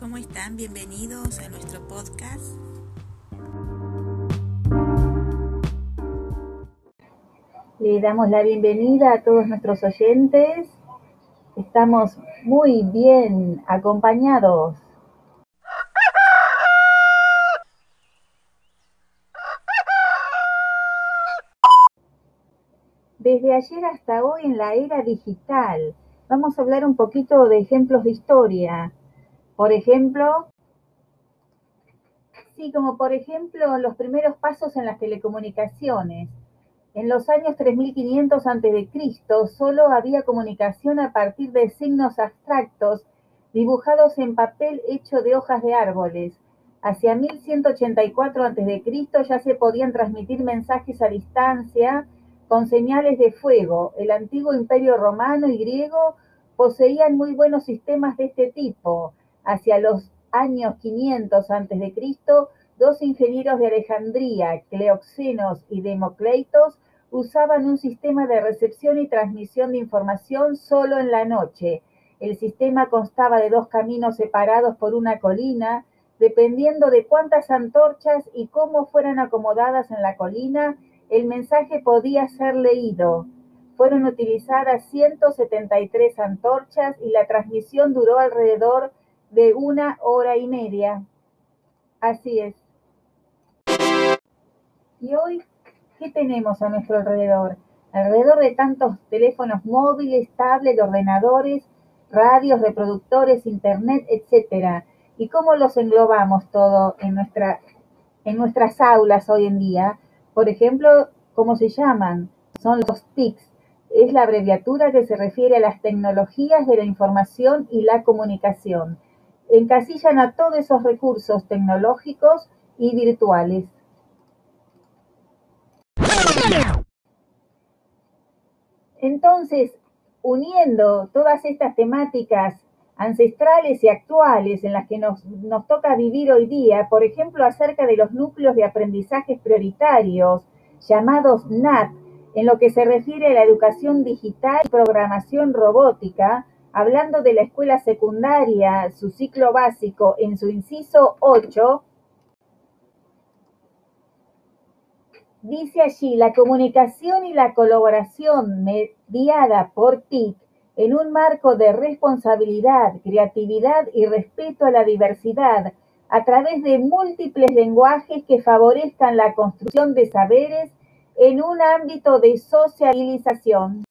están? Bienvenidos a nuestro podcast. Le damos la bienvenida a todos nuestros oyentes. Estamos muy bien acompañados. Desde ayer hasta hoy en la era digital, vamos a hablar un poquito de ejemplos de historia. Por ejemplo, sí, como por ejemplo los primeros pasos en las telecomunicaciones. En los años 3500 a.C. solo había comunicación a partir de signos abstractos dibujados en papel hecho de hojas de árboles. Hacia 1184 a.C. ya se podían transmitir mensajes a distancia con señales de fuego. El antiguo imperio romano y griego poseían muy buenos sistemas de este tipo. Hacia los años 500 a.C., dos ingenieros de Alejandría, Cleoxenos y Democleitos, usaban un sistema de recepción y transmisión de información solo en la noche. El sistema constaba de dos caminos separados por una colina. Dependiendo de cuántas antorchas y cómo fueran acomodadas en la colina, el mensaje podía ser leído. Fueron utilizadas 173 antorchas y la transmisión duró alrededor de una hora y media. Así es. Y hoy, ¿qué tenemos a nuestro alrededor? Alrededor de tantos teléfonos móviles, tablets, ordenadores, radios, reproductores, internet, etcétera. ¿Y cómo los englobamos todo en, en nuestras aulas hoy en día? Por ejemplo, ¿cómo se llaman? Son los TICs. Es la abreviatura que se refiere a las tecnologías de la información y la comunicación. Encasillan a todos esos recursos tecnológicos y virtuales. Entonces, uniendo todas estas temáticas ancestrales y actuales en las que nos, nos, toca vivir hoy día, por ejemplo, acerca de los núcleos de aprendizajes prioritarios, llamados NAT, en lo que se refiere a la educación digital y programación robótica, hablando de la escuela secundaria, su ciclo básico, en su inciso 8, dice allí, la comunicación y la colaboración mediada por TIC en un marco de responsabilidad, creatividad y respeto a la diversidad, a través de múltiples lenguajes que favorezcan la construcción de saberes en un ámbito de socialización.